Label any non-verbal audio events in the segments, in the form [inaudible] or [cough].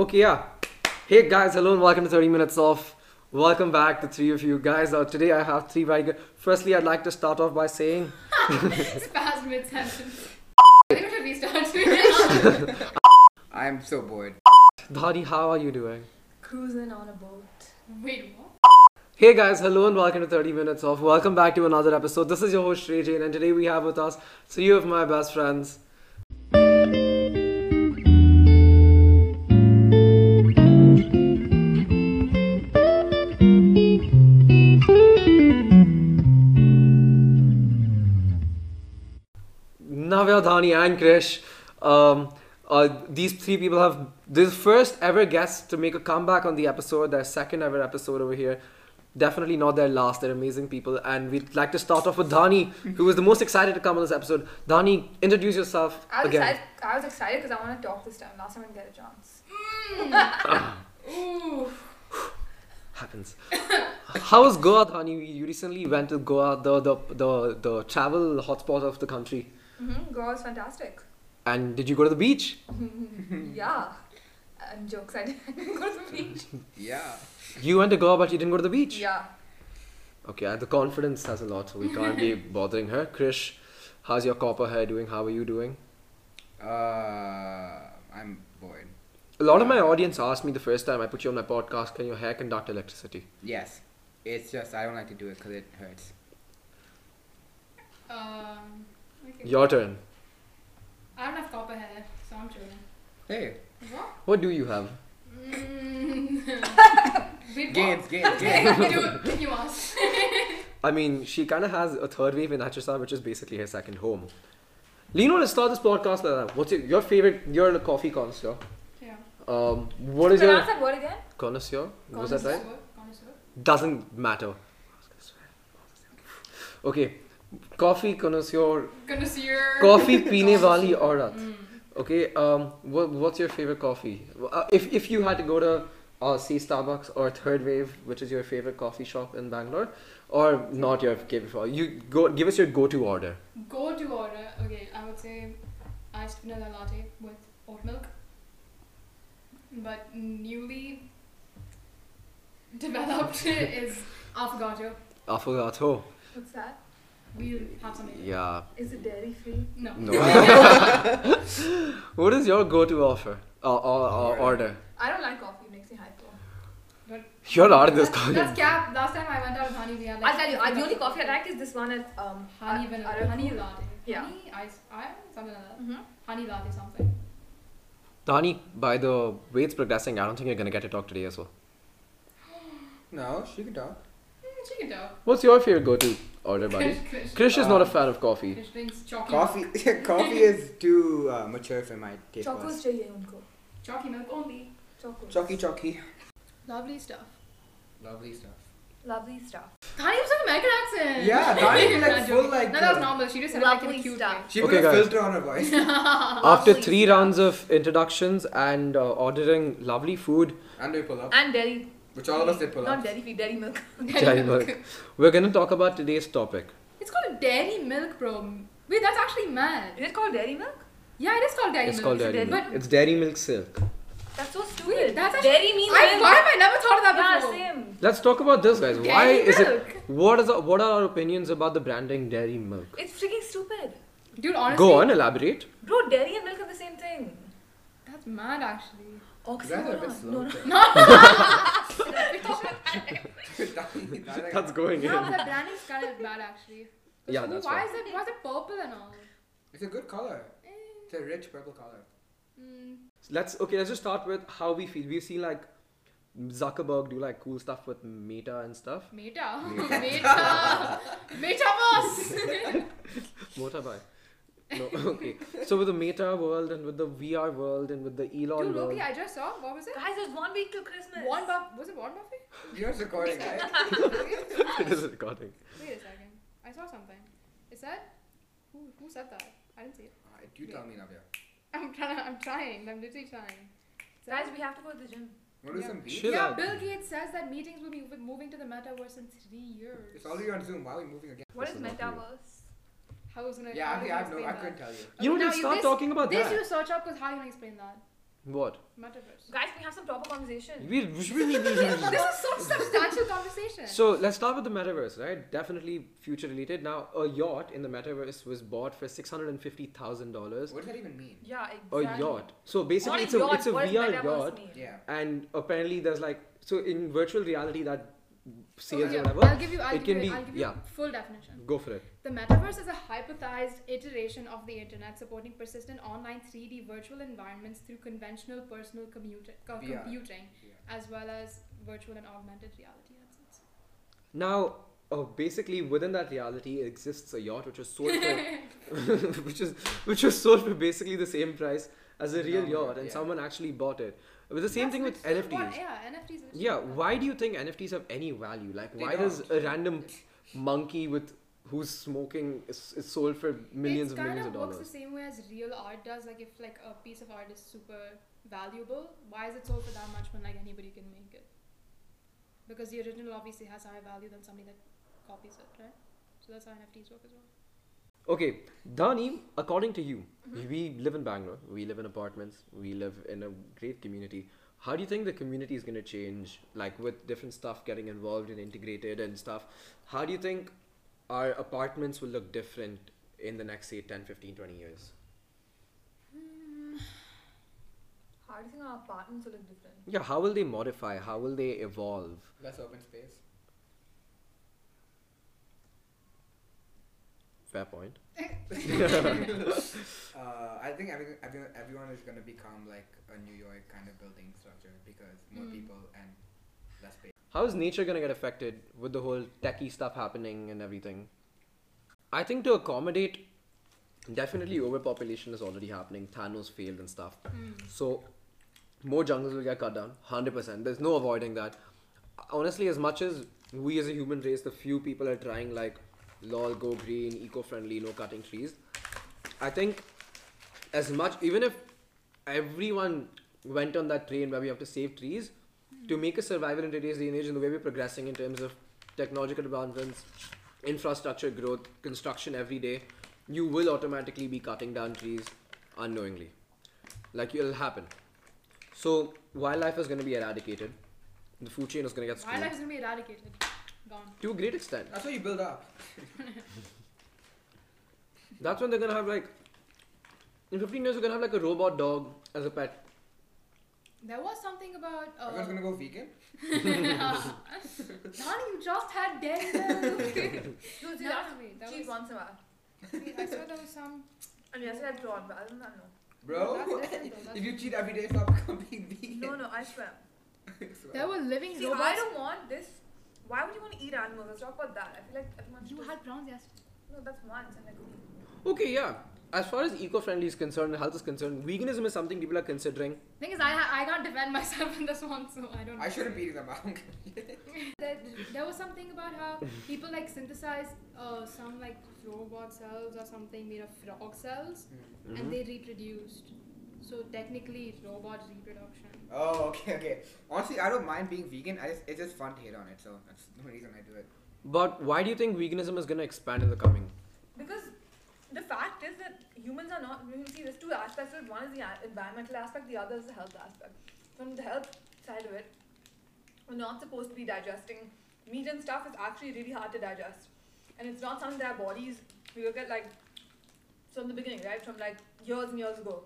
Okay, yeah. Hey guys, hello and welcome to 30 Minutes Off. Welcome back, the three of you guys. Uh, today I have three very good. Firstly, I'd like to start off by saying Spaz mid sentence. I think we should restart. [laughs] I'm so bored. Dhari, how are you doing? Cruising on a boat. Wait, what? Hey guys, hello and welcome to 30 Minutes Off. Welcome back to another episode. This is your host Shrey Jain, and today we have with us three of my best friends. Navya, Dhani, and Krish. Um, uh, these three people have this first ever guest to make a comeback on the episode, their second ever episode over here. Definitely not their last. They're amazing people, and we'd like to start off with Dhani, who was the most excited to come on this episode. Dhani, introduce yourself I was again. excited. I was excited because I want to talk this time. Last time I didn't get a chance. [laughs] Ooh. Happens. How was Goa, Dhani? You recently went to Goa, the the the, the travel hotspot of the country. Mm-hmm. Goa was fantastic. And did you go to the beach? yeah. And jokes, I didn't, I [laughs] didn't go to the beach. Yeah. You went to Goa, but you didn't go to the beach. Yeah. Okay, uh, the confidence has a lot, so we can't be [laughs] bothering her. Krish, how's your copper hair doing? How are you doing? Uh, I'm bored. A lot of my audience asked me the first time I put you on my podcast, can your hair conduct electricity? Yes. It's just I don't like to do it because it hurts. Um. Okay. Your turn. I don't have copper hair, so I'm chilling. Hey. What? What do you have? Mm. [laughs] Wait, Gains, what? gains, gains. Dude, you ask? [laughs] I mean, she kind of has a third wave in HSR, which is basically her second home. Lino, let's start this podcast like that. What's your, your favorite? You're a coffee connoisseur. yeah. Um, what is your Pronounce that word again. connoisseur? Was that right? Connoisseur? Connoisseur? Doesn't matter. Okay, coffee connoisseur, Connoisseur. coffee peene wali Connoisseur. aurat. Mm. Okay, um, what, what's your favorite coffee? Uh, if, if you had to go to, uh, say, Starbucks or Third Wave, which is your favorite coffee shop in Bangalore, or not your favorite, you go give us your go-to order. Go to order. Okay, I would say iced vanilla latte with oat milk. But newly [laughs] developed [laughs] is affogato. Affogato. What's that? We'll have some later. Yeah. Is it dairy free? No. No. [laughs] [laughs] what is your go-to offer? Uh, or, or order? I don't like coffee. It makes me hyper. You're out of this [laughs] That's, that's cap. Last time I went out with honey, we had like. I'll tell you. I, the only coffee I like is this one at um. honey Ar- vanilla, Araku. honey latte. Yeah. Honey ice, I something like that. Mhm. Honey latte something. Dhani, by the way it's progressing, I don't think you're gonna get to talk today as well. No, she can talk. Yes. What's your favorite go-to order, buddy? Krish, Krish is not a um, fan of coffee. Krish drinks chalky Coffee, [laughs] milk. coffee is too uh, mature for my taste buds. Chocos चाहिए उनको Chalky milk only. Chocos. Chalky, chalky. Lovely stuff. Lovely stuff. Lovely stuff. Dhani was like American accent. Yeah, [laughs] Dhani was, like, full, like, No, that was uh, normal. She just said like a cute stuff. She put Okay, a guys. filter on her voice. [laughs] After three stuff. rounds of introductions and uh, ordering lovely food, and we pull up. And Delhi which all of us did pull Not up. dairy free. Dairy milk. [laughs] dairy milk, we're gonna talk about today's topic. It's called dairy milk, bro. Wait, that's actually mad. Is it called dairy milk? Yeah, it is called dairy milk. It's milk. called Is it dairy dairy? milk. It's dairy milk silk. That's so stupid. Wait, that's actually. dairy means I, milk. why have I never thought of that Yeah, before? same. Let's talk about this, guys. Why Dairy is milk. it? What is? What are our opinions about the branding dairy milk? It's freaking stupid. Dude, honestly. Go on, elaborate. Bro, dairy and milk are the same thing. That's mad, actually. You guys are a bit Oxymoron. No, no. That's going No, in. the branding is kind of bad, actually. Yeah, that's why right. is it why is it purple and all? It's a good color. Eh, It's a rich purple color. mm, Let's okay. Let's just start with how we feel. We've seen like Zuckerberg do like cool stuff with Meta and stuff. Meta. [laughs] Meta. [laughs] Metaverse. [laughs] Motorbike. No, [laughs] okay. So with the Meta world and with the VR world and with the Elon Dude, world. Loki, I just saw. What was it? Guys, there's one week till Christmas. Warren Buff. Was it Warren Buffett? You're just recording, [laughs] right? it is recording. Wait a second. I saw something. Is that who? Who said that? I didn't see it. Alright, you tell me, Navya. I'm trying. I'm trying. I'm literally trying. Is Guys, we have to go to the gym. Want to do Yeah. some beats? Chill yeah, out. Bill Gates says that meetings will be moving to the metaverse in three years. It's already on Zoom. Why are we moving again? What This is is metaverse? How was gonna? Yeah, how actually, was I gonna have no. I couldn't tell you. You know, now let's start this- talking about This that. you search up because how you gonna explain that? What? Metaverse. Guys, we have some proper conversation? We, [laughs] this is so substantial conversation. so let's start with the metaverse, right? Definitely future related. Now, a yacht in the metaverse was bought for six hundred and fifty thousand dollars. What does that even mean? Yeah, exactly. A yacht. So basically, Not it's a yacht, it's a VR yacht, mean? Yeah. and apparently there's like so in virtual reality that sales Okay, or whatever. I'll give you. I'll it give can you, be I'll give you yeah. full definition. Go for it. The metaverse is a hypothesized iteration of the internet supporting persistent online 3D virtual environments through conventional personal commuta- co- computing, Yeah. as well as virtual and augmented reality headsets. Now, uh, basically within that reality exists a yacht which was sold for [laughs] [laughs] which is which was sold for basically the same price as a real yacht, and yeah. someone actually bought it. But the same That's thing with NFTs. What, yeah, NFTs. Yeah, why do you think NFTs have any value? Like, They why does don't. a random monkey with who's smoking is, is sold for millions it of millions of kind of works the same way as real art does. Like if like a piece of art is super valuable, why is it sold for that much when like anybody can make it? Because the original obviously has higher value than somebody that copies it, right? So that's how NFTs work as well. Okay, Dhani, according to you, Mm-hmm. we live in Bangalore, we live in apartments, we live in a great community. How do you think the community is going to change, like with different stuff getting involved and integrated and stuff? How do you think our apartments will look different in the next, say, 10, 15, 20 years? How do you think our apartments will look different? Yeah, how will they modify? How will they evolve? Less open space. Fair point. [laughs] Uh, I think everyone, everyone, everyone is gonna become like a New York kind of building structure because more Mm. people and less space. How is nature going to get affected with the whole techie stuff happening and everything? I think to accommodate, definitely overpopulation is already happening. Thanos failed and stuff. So, more jungles will get cut down. 100%. There's no avoiding that. Honestly, as much as we as a human race, the few people are trying, like, lol, go green, eco friendly, no cutting trees. I think as much, even if everyone went on that train where we have to save trees, to make a survival in today's day and age and the way we're progressing in terms of technological advancements, infrastructure growth, construction every day, you will automatically be cutting down trees unknowingly. Like it'll happen. So wildlife is going to be eradicated. The food chain is going to get Wildlife is gonna be eradicated, gone. to a great extent. That's what you build up. [laughs] That's when they're going to have like. In 15 years, we're going to have like a robot dog as a pet. There was something about. Uh, Everyone's gonna go vegan. [laughs] [laughs] Nani, you just had dairy milk. No, see, No, that's wait, that cheese was- once in a while. Wait, I saw there was some. And yes, I had prawn, but other than that, no. Bro, that's different though, that's if you cheat every day, stop becoming vegan. No, no, I swear. There were living See, robots. I don't want this. Why would you want to eat animals? Let's talk about that. I feel like everyone You should- had prawns yesterday. No, that's once and like. Okay, yeah. As far as eco-friendly is concerned, and health is concerned, veganism is something people are considering. Thing is, I ha- I can't defend myself in this one, so I don't. Know. I shouldn't be eating them. I don't. [laughs] There, there was something about how people like synthesize uh, some like robot cells or something made of frog cells, Mhm. and they reproduced. So technically, it's robot reproduction. Oh, [laughs] okay, okay. Honestly, I don't mind being vegan. I just, it's just fun to hate on it, so that's the only reason I do it. But why do you think veganism is going to expand in the coming? Because the fact is that humans are not. You see, there's two aspects of it. One is the environmental aspect, the other is the health aspect. From the health side of it, we're not supposed to be digesting meat and stuff. is actually really hard to digest, and it's not something that our bodies. We look at like from the beginning, right? From like years and years ago.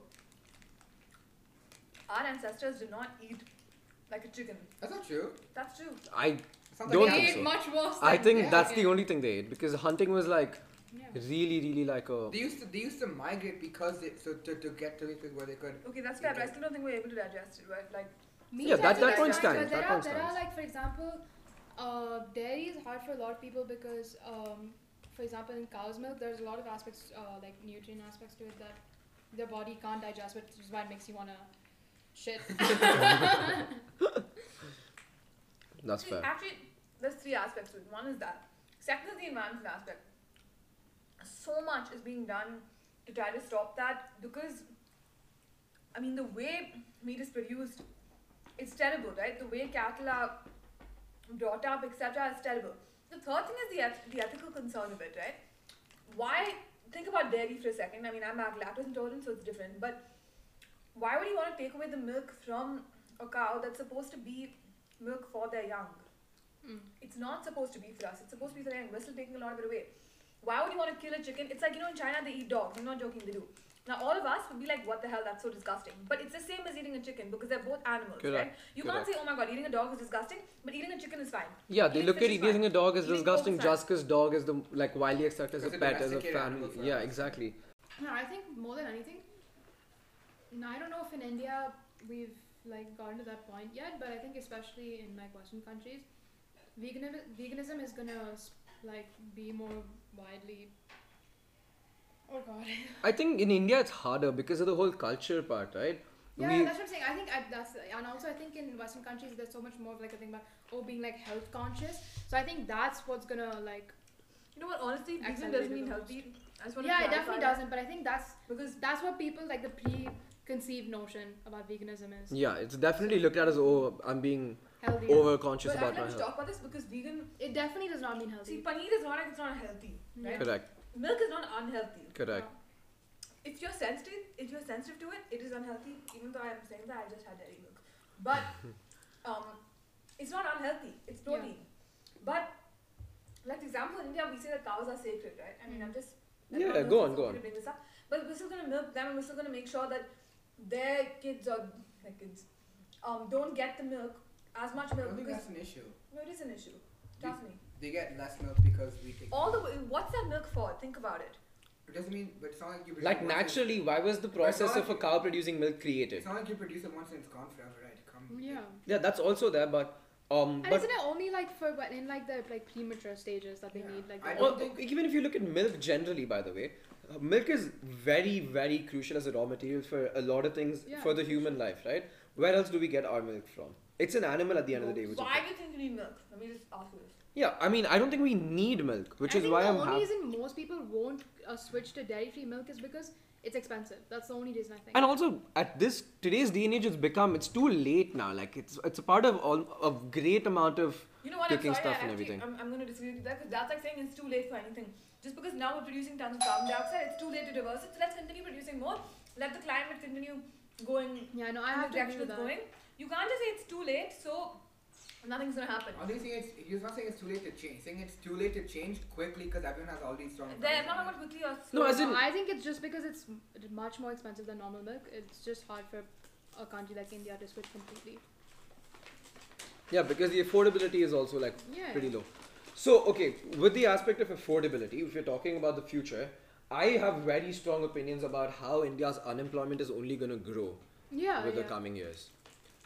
Our ancestors did not eat like a chicken. That's not true. That's true. I Sounds Don't like they think ate so. much worse. I think we that's ate. the only thing they ate because hunting was like Yeah. really, really like a. They used to they used to migrate because they so to, to get to places where they could. Okay, that's fair, but I still don't think we're able to digest it, right? Like, Meat Yeah, that- has that point stands, but There that are, point there are stands. like, for example, uh, dairy is hard for a lot of people because, um, for example, in cow's milk, there's a lot of aspects, uh, like nutrient aspects to it that their body can't digest, which is why it makes you wanna shit. [laughs] That's See, fair. Actually, there's three aspects to it. One is that. Second is the environmental aspect. So much is being done to try to stop that because, I mean, the way meat is produced, it's terrible, right? The way cattle are brought up, etc., is terrible. The third thing is the, eth- the ethical concern of it, right? Why? Think about dairy for a second. I mean, I'm lactose intolerant, so it's different. But why would you want to take away the milk from a cow that's supposed to be milk for their young? Mm. It's not supposed to be for us. It's supposed to be for their young. We're still taking a lot of it away. Why would you want to kill a chicken? It's like you know in China they eat dogs. I'm not joking. They do. Now all of us would be like, what the hell? That's so disgusting. But it's the same as eating a chicken because they're both animals, Correct. right? You can't say, oh my god, eating a dog is disgusting, but eating a chicken is fine. Yeah, they Eating look at fish is eating fine. a dog as Eating disgusting pork just because dog is the like widely accepted as a pet, as a family. Yeah, exactly. No, I think more than anything, no, I don't know if in India we've like gotten to that point yet, but I think especially in like Western countries, veganism veganism is gonna like be more widely. Oh God. I think in India it's harder because of the whole culture part, right? Yeah, We- that's what I'm saying. I think I, that's and also I think in Western countries there's so much more of like a thing about oh being like health conscious. So I think that's what's gonna like You know what? Honestly, vegan doesn't mean healthy. I just want yeah, to it definitely doesn't. But I think that's because that's what people like the preconceived notion about veganism is Yeah, it's definitely looked at as oh, I'm being healthy. over conscious but about I my let's health. talk about this because vegan. It definitely does not mean healthy. See, paneer is not like it's not healthy, right? Yeah. Correct, Milk is not unhealthy. correct. If you're sensitive, if you're sensitive to it, it is unhealthy. Even though I'm saying that, I just had dairy milk, but [laughs] um, it's not unhealthy. It's Yeah. protein. But like for example, in India, we say that cows are sacred, right? I mean. I'm just Yeah, go on, go on. Bring this up, but we're still gonna milk them, and we're still gonna make sure that their kids or their kids um, don't get the milk as much I milk don't think because that's an issue. no, it is an issue. Trust me. They get less milk because we take. All the way, what's that milk for? Think about it. It doesn't mean, but it's not like you. Like it once and- naturally, why was the process not of a cow producing milk created? It's not like you produce it once and it's gone forever, right? Come, Yeah. Yeah, that's also there, but um, And but isn't it only like for when- in like the like premature stages that they Yeah. need like I don't Well, think- even if you look at milk generally, by the way, milk is very, very crucial as a raw material for a lot of things Yeah, for the human life, right? Where else do we get our milk from? It's an animal at the end of the day. Which Why do you think we need milk? Let me just ask you this. yeah, I mean, I don't think we need milk, which I is why the I'm the only reason most people won't uh, switch to dairy-free milk is because it's expensive. That's the only reason I think. And also, at this today's day and age, it's become it's too late now. Like it's it's a part of all a great amount of You know what? Cooking I'm sorry. stuff I and actually, everything. I'm, I'm going to disagree with that because that's like saying it's too late for anything. Just because now we're producing tons of carbon dioxide, it's too late to reverse it. So let's continue producing more. Let the climate continue going yeah, no, I have the to agree direction with it's that. going. You can't just say it's too late, so nothing's going to happen. Are they saying it's? He's not saying it's too late to change. He's saying it's too late to change quickly because everyone has already these strong. They're not on going quickly or No, as in- down. I think it's just because it's much more expensive than normal milk. It's just hard for a country like India to switch completely. Yeah because the affordability is also like Yeah. pretty low. So okay, with the aspect of affordability, if you're talking about the future, I have very strong opinions about how India's unemployment is only going to grow Yeah. with yeah. the coming years.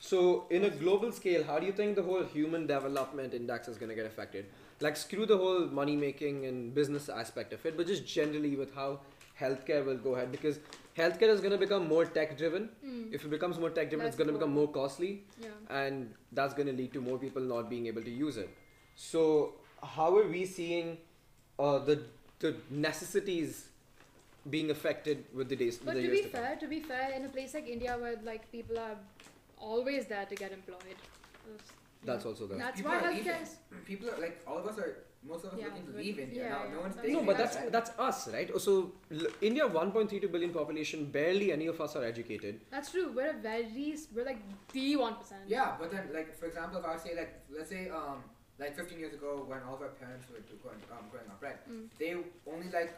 So, in a global scale, how do you think the whole human development index is going to get affected? Like, screw the whole money making and business aspect of it, but just generally with how healthcare will go ahead because healthcare is going to become more tech driven. Mm. If it becomes more tech driven, it's going to become more costly, yeah. and that's going to lead to more people not being able to use it. So, how are we seeing uh, the the necessities being affected with the days? But the to be come? fair, to be fair, in a place like India where like people are always there to get employed. That's- That's also there. That's People why are healthcare leaving. is. People are like all of us are. Most of us Yeah, looking to but- leave India yeah, now. yeah. No one's That's- staying. No, but that's right? that's us, right? So l- India, 1.32 billion population, barely any of us are educated. That's true. We're a very s- we're like the one percent. Yeah, but then like for example, if I say like let's say um like 15 years ago when all of our parents were do- going um growing up, right? Mm. They only like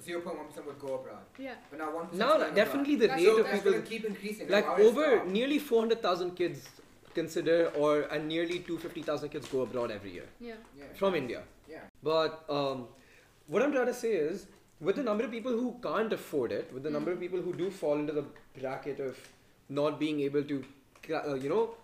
0.1 percent would go abroad, Yeah. but now one. Now, definitely the That's rate so of that's people, gonna keep increasing. like How does over stop? nearly 400,000 kids consider, or and nearly 250,000 kids go abroad every year Yeah. Yeah. from India. Yeah. But um, what I'm trying to say is, with the number of people who can't afford it, with the number of Mm. people who do fall into the bracket of not being able to, uh, you know,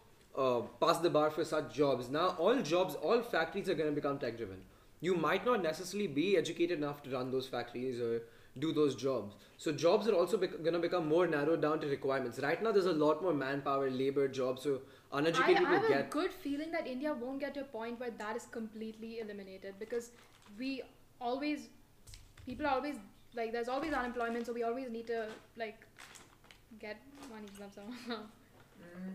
uh, pass the bar for such jobs, now all jobs, all factories are going to become tech driven. You might not necessarily be educated enough to run those factories or do those jobs. So jobs are also bec- going to become more narrowed down to requirements. Right now, there's a lot more manpower, labor jobs, so I, uneducated I people have a good feeling that India won't get to a point where that is completely eliminated because we always people are always like there's always unemployment so we always need to like get money from somehow. Mm,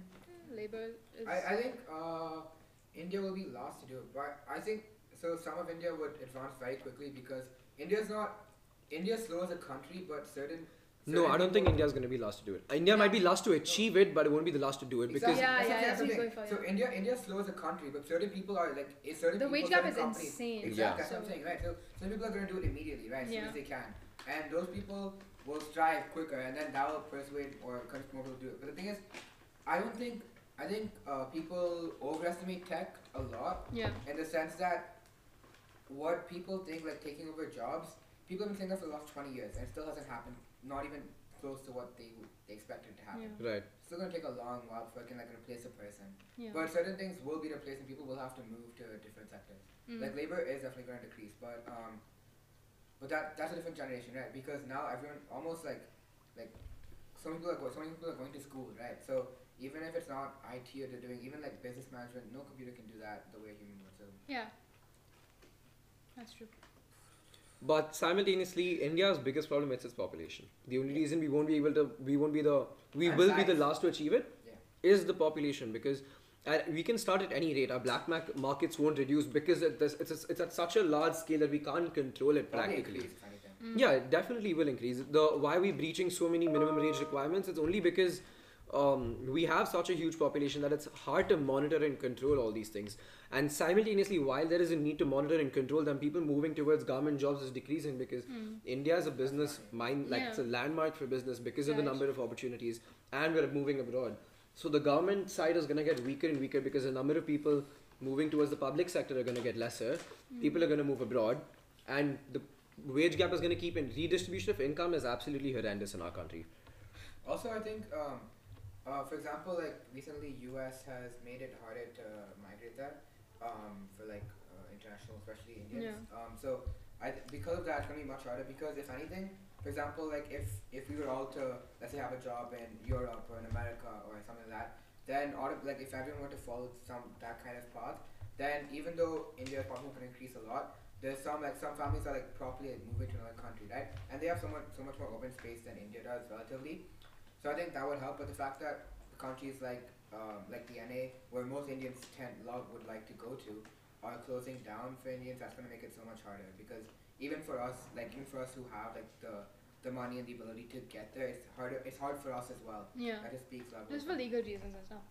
Labor is I, I think uh, India will be last to do it, but I think so. Some of India would advance very quickly because India's not India's slow as a country, but certain No, I don't think India is going to be last to do it. India might be last to achieve it, but it won't be the last to do it because Exactly. Yeah, That's yeah, that's what he's going for, So yeah. India, India slow as a country, but certain people are like, eh, certain The people, wage gap certain is companies- insane. Exactly, Yeah. that's what I'm saying, right? So some people are going to do it immediately, right? As soon Yeah. as they can, and those people will strive quicker, and then that will persuade or encourage more people to do it. But the thing is, I don't think I think uh, people overestimate tech a lot Yeah. in the sense that what people think like taking over jobs, people have been saying that for the last twenty years, and it still hasn't happened. Not even close to what they would they expected to happen. Yeah. right. It's still gonna take a long while before it can like replace a person. Yeah. But certain things will be replaced, and people will have to move to different sectors. Mm. Like labor is definitely going to decrease, but um, but that that's a different generation, right? Because now everyone almost like like some people are go, so many people are going to school, right? So even if it's not IT or they're doing even like business management, no computer can do that the way a human would. So Yeah. That's true. But simultaneously, India's biggest problem is its population. The only reason we won't be able to, we won't be the, we And will be the last to achieve it, Yeah. is the population because at, we can start at any rate. Our black mac- markets won't reduce because it, this, it's, it's at such a large scale that we can't control it probably practically. increase, if anything. Mm. Yeah, it definitely will increase. The why are we breaching so many minimum wage requirements? It's only because um, we have such a huge population that it's hard to monitor and control all these things. And simultaneously, while there is a need to monitor and control them, people moving towards government jobs is decreasing because Mm. India is a business mind, like it's a landmark for business because of the number of opportunities, and we're moving abroad. So the government side is gonna get weaker and weaker because the number of people moving towards the public sector are gonna get lesser. Mm. People are gonna move abroad, and the wage gap is gonna keep. And redistribution of income is absolutely horrendous in our country. Also, I think, um, uh, for example, like recently, U.S. has made it harder to migrate there um, for like uh, international, especially Indians. Um, so, I th- because of that, it's gonna be much harder. Because if anything, for example, like if if we were all to let's say have a job in Europe or in America or something like that, then auto- like if everyone were to follow some that kind of path, then even though India's population can increase a lot, there's some like some families are like properly like, moving to another country, right? And they have so much so much more open space than India does relatively. So I think that would help. But the fact that countries like um, like the NA, where most Indians tend love would like to go to, are closing down for Indians, that's going to make it so much harder. Because even for us, like even for us who have like the the money and the ability to get there, it's harder. It's hard for us as well. Yeah. That just speaks levels. Just for legal reasons as well.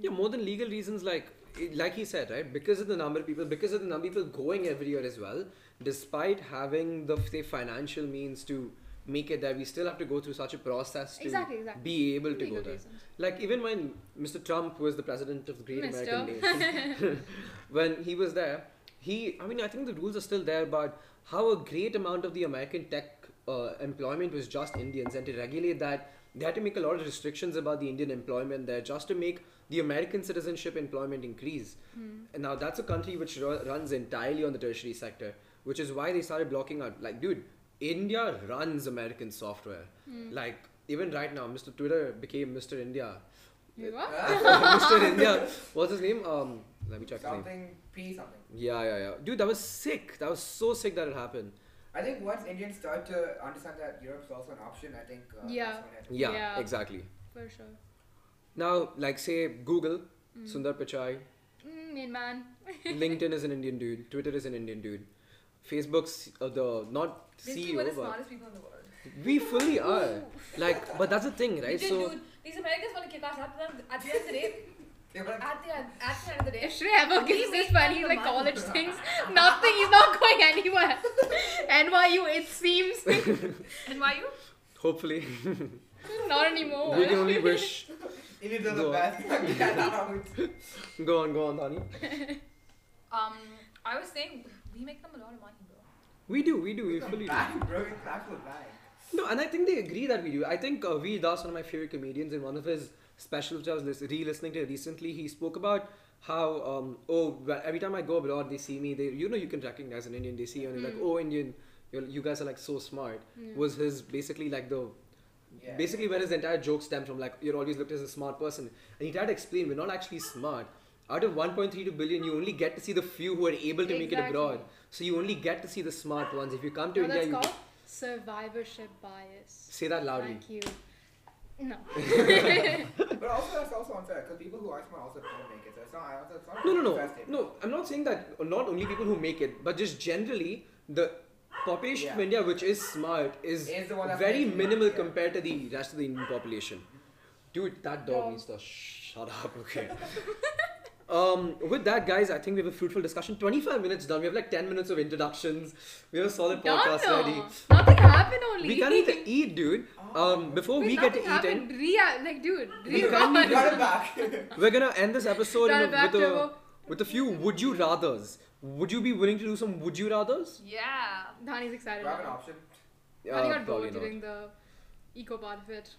Yeah, more than legal reasons, like like he said, right? Because of the number of people, because of the number of people going every year as well. Despite having the say financial means to make it there, we still have to go through such a process to Exactly, exactly. be able to go there. reasons. Like even when Mr. Trump was the president of the Great Mr. American [laughs] Nation, [laughs] when he was there, he I mean I think the rules are still there, but how a great amount of the American tech uh, employment was just Indians, and to regulate that, they had to make a lot of restrictions about the Indian employment there, just to make the American citizenship employment increase. Hmm. And now that's a country which ru- runs entirely on the tertiary sector, which is why they started blocking out. Like, dude, India runs American software. Hmm. Like even right now, Mr. Twitter became Mr. India. You what? [laughs] Mr. India. What's his name? Um, let me check his name. something P something. Yeah, yeah, yeah. Dude, that was sick. That was so sick that it happened. I think once Indians start to understand that Europe's also an option, I think uh, Yeah. that's when it Yeah, Yeah. exactly. For sure. Now, like say Google, Mm. Sundar Pichai, Mm, main man. [laughs] LinkedIn is an Indian dude, Twitter is an Indian dude, Facebook's uh, the not Basically, we're the smartest people in the world. we fully [laughs] are. Like, but that's the thing, right? did, So dude. These Americans want to kick us out. At the at the end of the day, [laughs] at the end, at the end of the day, If Shrey ever We gives this make funny like college things, nothing He's not going anywhere. [laughs] NYU, it seems. NYU. hopefully, not anymore. we can only wish. Indians are the Go on. best. Go on, go on, Dhani. Um, I was saying we make them a lot of money, bro. We do, we do, we fully do. Bro. It's actual bang. No, and I think they agree that we do. I think uh, Veer Das, one of my favorite comedians, in one of his specials which I was lis- re-listening to recently, he spoke about how um, oh every time I go abroad, they see me. They you know you can recognize an Indian. They see you and they're like Mm. oh Indian, you're, you guys are like so smart. Yeah. Was his basically like the Yeah. basically where his entire joke stemmed from like you're always looked as a smart person and he tried to explain we're not actually smart out of 1.32 billion you only get to see the few who are able to make it abroad so you only get to see the smart ones if you come to No, india that's you called survivorship bias. say that loudly Thank you. No. [laughs] But also that's also unfair because people who are smart also don't make it. So it's not. I also- It's not No, no, no, no. I'm not saying that not only people who make it, but just generally the population of India, which is smart, is Is the one that's very making minimal money, yeah. compared to the rest of the Indian population. Dude, that dog Dog. needs to shut up. Okay. [laughs] um, with that, guys, I think we have a fruitful discussion. Twenty-five minutes done. We have like ten minutes of introductions. We have a solid Done podcast no. ready. Nothing happened only. We can't need to eat, dude. Um, before Wait, we get to nothing eating, happened. Ria, like, dude. We Ria, can't You got it back. [laughs] we're gonna end this episode in a, back, with a with a few would you rather's. Would you be willing to do some would you rather's? Yeah. Dhani's excited. Do I have an now. option? Dhani Uh, got probably bored during the eco part of it.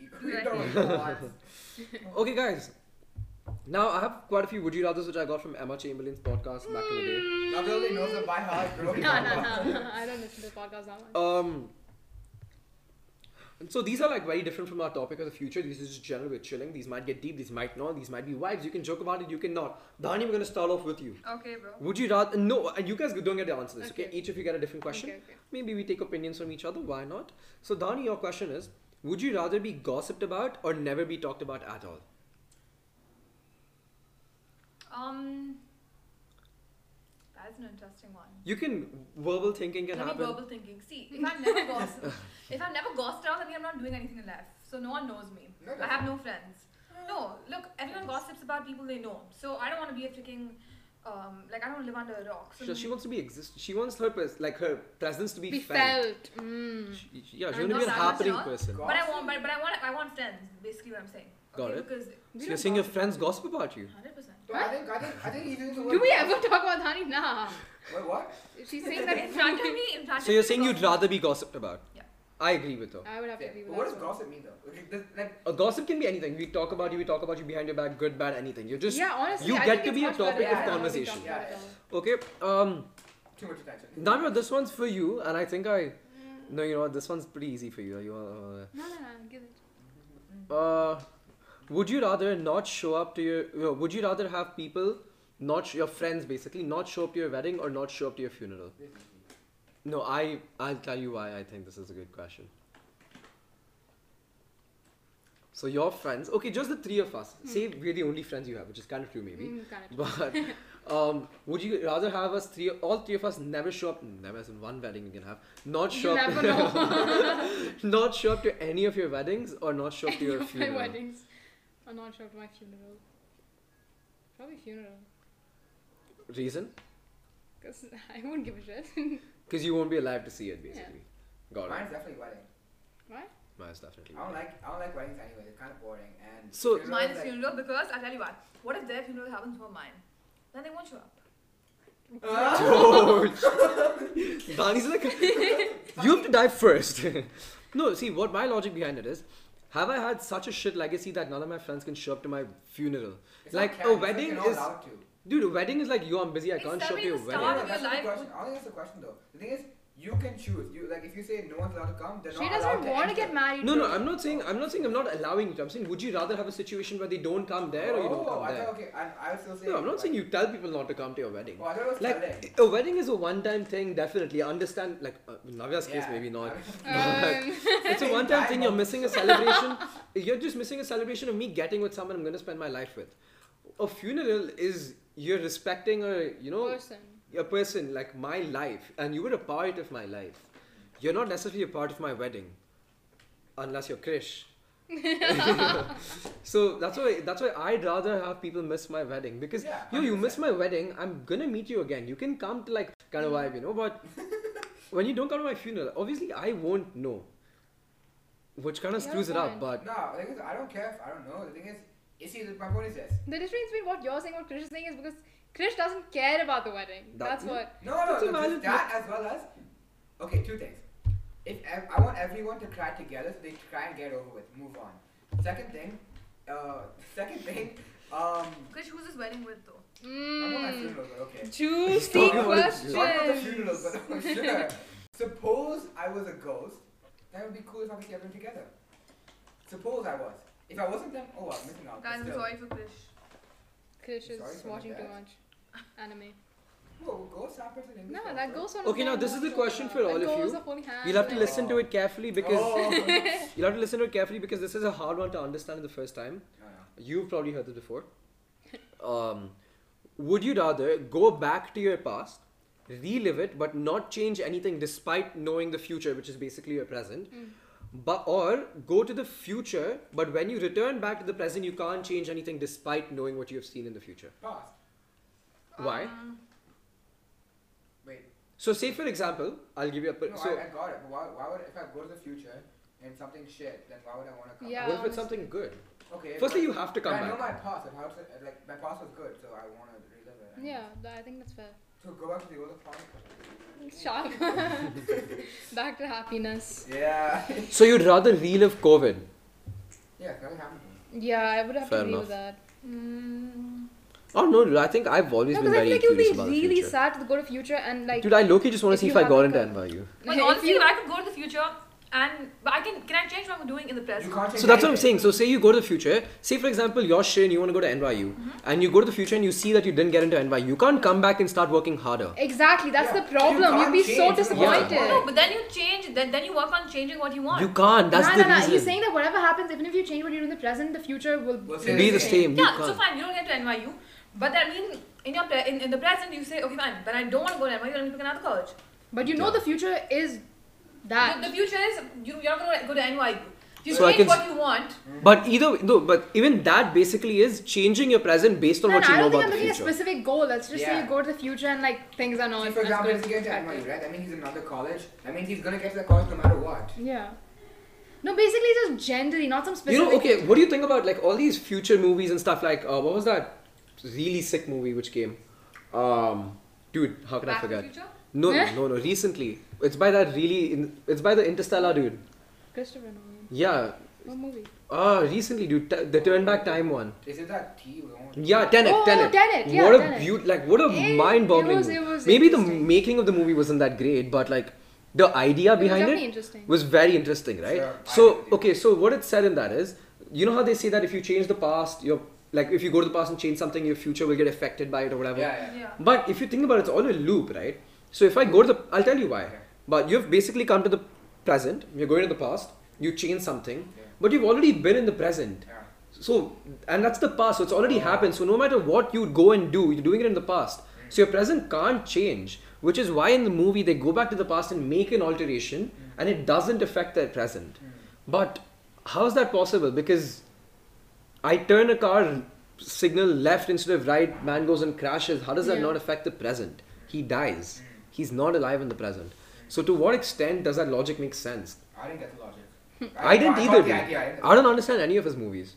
You Right. [laughs] [laughs] Okay, guys. Now I have quite a few would you rather's which I got from Emma Chamberlain's podcast back in the day. Not really knows it by heart, bro. No, no, no. I don't listen to podcasts that much. Um. And so these are like very different from our topic of the future. These is just general. We're chilling. These might get deep. These might not. These might be vibes. You can joke about it. You can not. Dhani, we're gonna start off with you. Okay, bro. Would you rather? No, and you guys don't get to answer this. Okay. Okay. Each of you get a different question. Okay, okay. Maybe we take opinions from each other. Why not? So Dhani, your question is: Would you rather be gossiped about or never be talked about at all? Um, that's an interesting one. You can verbal thinking can Let me verbal thinking. See, if I'm never gossip, [laughs] if I'm never gossiped around, that means I'm not doing anything in life. So no one knows me. No, I have no friends. No, look, everyone gossips about people they know. So I don't want to be a freaking, um, like I don't live under a rock. So So she wants to be exist. She wants her pres- like her presence to be, Be felt. felt. Mm. She, yeah, she I'm to be a not that much happening person. God. But I want, but, but I want, I want friends. Basically, what I'm saying. Got okay, it. Because So you're saying your friends gossip about you? hundred percent. So I think, I think, I think he's using the word. Do we ever talk about Dhani? Nah. Wait, what? She's saying that In front of me, in front So you're saying you'd rather be gossiped about? Yeah. I agree with her. I would have to Yeah. agree But with what that. does gossip mean though? Like, this- like A gossip can be anything. We talk about you, we talk about you behind your back, good, bad, anything. You're just yeah, honestly, you I get think to it's be a much topic better of than conversation. talking about Yeah, it all. okay. Um, too much attention. Navya, this one's for you, and I think I. No, you know what? This one's pretty easy for you. You uh, No, no, no. Give it. uh, would you rather not show up to your? Would you rather have people not sh- your friends basically not show up to your wedding or not show up to your funeral? No, I I'll tell you why I think this is a good question. So your friends, okay, just the three of us. Say we're the only friends you have, which is kind of true maybe. Mm, kind of. But [laughs] um, would you rather have us three, all three of us never show up? Never as in one wedding you can have. Not show You up. [laughs] not show up to any of your weddings or not show up to Any your of my funeral. weddings. I'm not sure to my funeral. Probably funeral. Reason? Because [laughs] I won't give a shit. [laughs] Because you won't be alive to see it, basically. Got it. Mine's definitely wedding. What? Mine's definitely. I don't like, I don't like weddings anyway. They're kind of boring and. So- funerals, Mine is like- funeral because I'll tell you what. What if their funeral happens before mine? Then they won't show up. Dude. Dhani's [laughs] like, you have to die first. no, see, what my logic behind it is, have I had such a shit legacy that none of my friends can show up to my funeral? It's like a it's like wedding you're not is, allowed to. dude, a wedding is like, yo, I'm busy, I It's can't show up to your celebrating the No, wedding. no, start that's not your life question. I don't think that's the question though. The thing is, you can choose. You like if you say no one's allowed to come, they're She not doesn't allowed to want to enter. get married. No, no, bro. I'm not saying I'm not saying I'm not allowing it. I'm saying would you rather have a situation where they don't come there or you don't Oh, come I there? thought, okay, and I was still saying. No, I'm not saying you tell people not to come to your wedding. Oh, I thought it was Like telling. a wedding is a one-time thing, definitely. Understand, like uh, in Navya's case, Yeah. maybe not. [laughs] [laughs] Um, it's a [laughs] one-time thing. You're missing a celebration. You're just missing a celebration of me getting with someone I'm going to spend my life with. A funeral is you're respecting a you know person. A person like my life, and you were a part of my life. You're not necessarily a part of my wedding, unless you're Krish. [laughs] so that's why that's why I'd rather have people miss my wedding because Yeah, yo you miss my wedding I'm gonna meet you again you can come to like kind of vibe you know but [laughs] when you don't come to my funeral obviously I won't know which kind of Yeah, screws it up but No, the thing is, I don't care if I don't know. The thing is, you see, my point is this. The difference between what you're saying and what Krish is saying is because Krish doesn't care about the wedding. That- That's what. No, no, That's a no, that as well as. Okay, two things. If ev- I want everyone to cry together, so they try and get over with, move on. Second thing, uh, [laughs] second thing, um, Krish, who's this wedding with though? I'm on my Mm. funeral, but okay. Juicy [laughs] talking questions. Not the funeral, but [laughs] sure. Suppose I was a ghost, that would be cool if I could see everyone together. Suppose I was. If I wasn't, then oh, I'm missing out. but Guys, I'm still. sorry for Krish. Krish Sorry is for my watching too bad. much anime. Whoa, ghost happens in English. No, that goes on. Okay, now this is the question for all of you. you'll have to Oh. listen to it carefully because Oh. [laughs] you'll have to listen to it carefully because this is a hard one to understand the first time No, no. You've probably heard this before. Um, would you rather go back to your past relive it but not change anything despite knowing the future, which is basically your present. But or go to the future, but when you return back to the present, you can't change anything despite knowing what you have seen in the future. Past. Why? Um, Wait. So, say for example, I'll give you a. No, so, I, I got it. But why, why would if I go to the future and something shit, then why would I want to come? Yeah. what if it's something good? Okay. Firstly, you have to come but I know my past. But like my past was good, so I want to relive it. Yeah, I think that's fair. So go back to the older past. Sharp. Back to happiness. Yeah. So, you'd rather relive COVID? yeah, that happened to. Yeah, I would have Fair to agree enough. with that. mm, Oh no, I think I've always No, been because I very feel like it would curious be about the really future. sad to go to future and like. Dude, I low-key just want to see if I got into a- NYU. But If honestly, you- if I could go to the future and but I can can I change what I'm doing in the present? You can't So that's what I'm saying. So say you go to the future. Say for example you're Shrey and you want to go to NYU, mm-hmm. and you go to the future and you see that you didn't get into NYU. You can't come back and start working harder. Exactly, that's Yeah, the but you problem. You'd be change so what you disappointed. want. No, but then you change. Then then you work on changing what you want. You can't. That's nah, the nah, nah. reason. He's saying that whatever happens, even if you change what you do in the present, the future will Will be be the same. You yeah, so can't. fine. You don't get to NYU, but that means in your pre- in, in the present you say okay fine, but I don't want to go to NYU. Let me pick another college. But you know Yeah. the future is that. The, the future is you, you're not going to go to NYU. You So I change what you want. But either no, but even that basically is changing your present based on No, what no, you I don't think I'm the looking at a specific goal. Let's just say you go to the future and like things are not See, for as example, good if as he gets to. NYU, right? That means he's in another college. That means he's gonna get to the college no matter what. Yeah. No, basically just generally, not some specific. You know, okay. What do you think about like all these future movies and stuff? Like, uh, what was that really sick movie which came? Um, dude, how can I Back to the forget? future. No, Eh? no, no. Recently, it's by that really. In, it's by the Interstellar dude. Christopher Nolan. Yeah. What movie? Ah, recently, dude. T- the Turn Back Time one. Is it that T? we don't- Yeah, Tenet. Oh, Tenet. Tenet, yeah, what a Tenet. beaut. Like, what a It- mind-boggling. it was- movie. it was Maybe the interesting. making of the movie wasn't that great, but like the idea It was behind definitely it interesting. was very interesting, right? Sure, I so agree. okay, so what it said in that is, you know how they say that if you change the past, your like if you go to the past and change something, your future will get affected by it or whatever. Yeah, yeah. Yeah. But if you think about it, it's all a loop, right? So if I go to the, I'll tell you why. Okay. But you've basically come to the present. You're going to the past. You change something, Yeah. but you've already been in the present. Yeah. So and that's the past. So it's already Oh. happened. So no matter what you go and do, you're doing it in the past. So your present can't change. Which is why in the movie they go back to the past and make an alteration, and it doesn't affect their present. Mm. But how is that possible? Because I turn a car signal left instead of right, man goes and crashes. How does that Yeah. not affect the present? He dies. Mm. He's not alive in the present. So to what extent does that logic make sense? I didn't get the logic. I didn't got either. the dude. idea, I didn't- I don't understand any of his movies.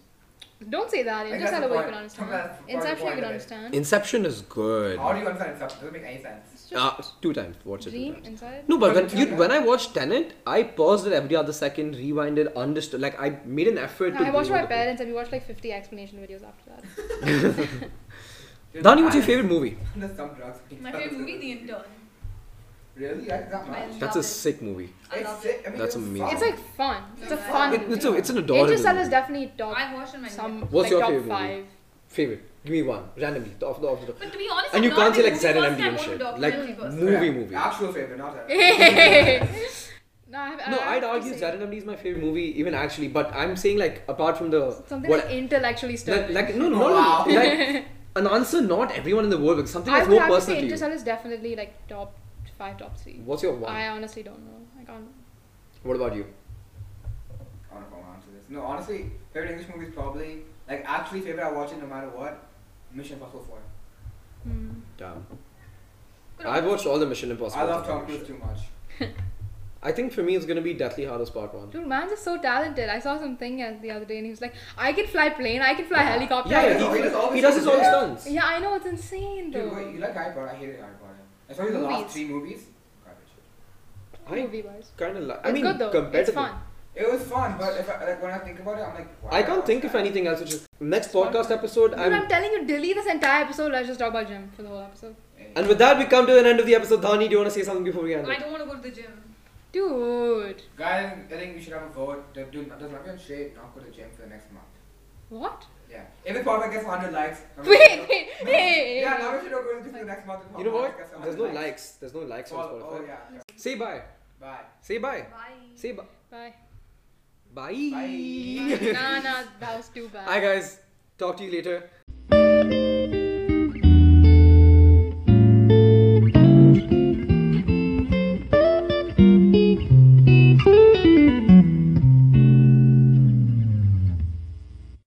Don't say that. I guess Interstellar the you can understand. that's part of the Inception you can understand. Inception is good. How do you understand Inception? Doesn't make any sense. It's Uh, two times. Watch it two dream times. inside. No, but when you when I watched Tenet, I paused it every other second, rewinded, understood. Like I made an effort to. I watched go my with the- parents and we watched like 50 explanation videos after that. Dude, [laughs] [laughs] Dhani, what's your favorite movie? [laughs] There's some drugs. being My favorite movie, The Intern. Really? Like that I much? That's a it. sick movie. I It's love sick. I mean, That's it was amazing. fun. It's like fun. It's a fun. It, movie. it's a it's an adorable. Interstellar is movie. definitely top. I watched it in my Some What's like your top favorite movie? five. favorite. Give me one randomly. The off the off the top. But to be honest, And you can't say like movie Z and person, MD and shit. Like movie Yeah. movie. Actual favorite, not [laughs] a. no, I, I No, I I'd argue say ZNMD is my favorite movie, even actually. But I'm saying like apart from the Something what like intellectually like, stirring. like no no Oh, no, wow. like [laughs] an answer not everyone in the world, but something I that's more have to personal say to you. Interstellar is definitely like top five, top three. What's your one? I honestly don't know. I can't. What about you? I don't know if I want to answer this. No, honestly, favorite English movie is probably like actually favorite. I watch it no matter what. Mission Impossible Four. Hmm. Damn. I've watched all the Mission Impossible. I love Tom movies. Cruise too much. [laughs] I think for me it's gonna be Deathly Hallows Part One. Dude, man's is so talented. I saw something the other day and he was like, I can fly plane, I can fly Yeah. helicopter. Yeah, I yeah, can he he, does all he does his own yeah. stunts. Yeah, I know it's insane though. Dude, wait, you like Harry Potter? I hated Harry Potter. Especially the Movies. last three movies. Garbage. I Movie wise. kind of like. I mean, good though. compared It's to fun. It was fun, but if I, like when I think about it, I'm like, why I can't think of anything else. Which is next podcast episode. Dude, I'm, I'm, telling you, delete this entire episode. Let's just talk about gym for the whole episode. Hey. and with that, we come to an end of the episode. Dhani, do you want to say something before we end I don't want to go to the gym. Dude. Guys, I think we should have a vote. Does, do, does Navian Shade not go to gym for the next month? What? Yeah. If this podcast gets 100 likes. Navian [laughs] Wait, should- wait, No. hey. Yeah, Navian should go to gym for the next month. if You know what? gets 100 There's no likes. There's no likes on Oh, Spotify. oh yeah. Say bye. Bye. Say bye. Bye. Say bye. Bye. Bye. Bye. nah, nah, that was too bad. Hi guys. Talk to you later.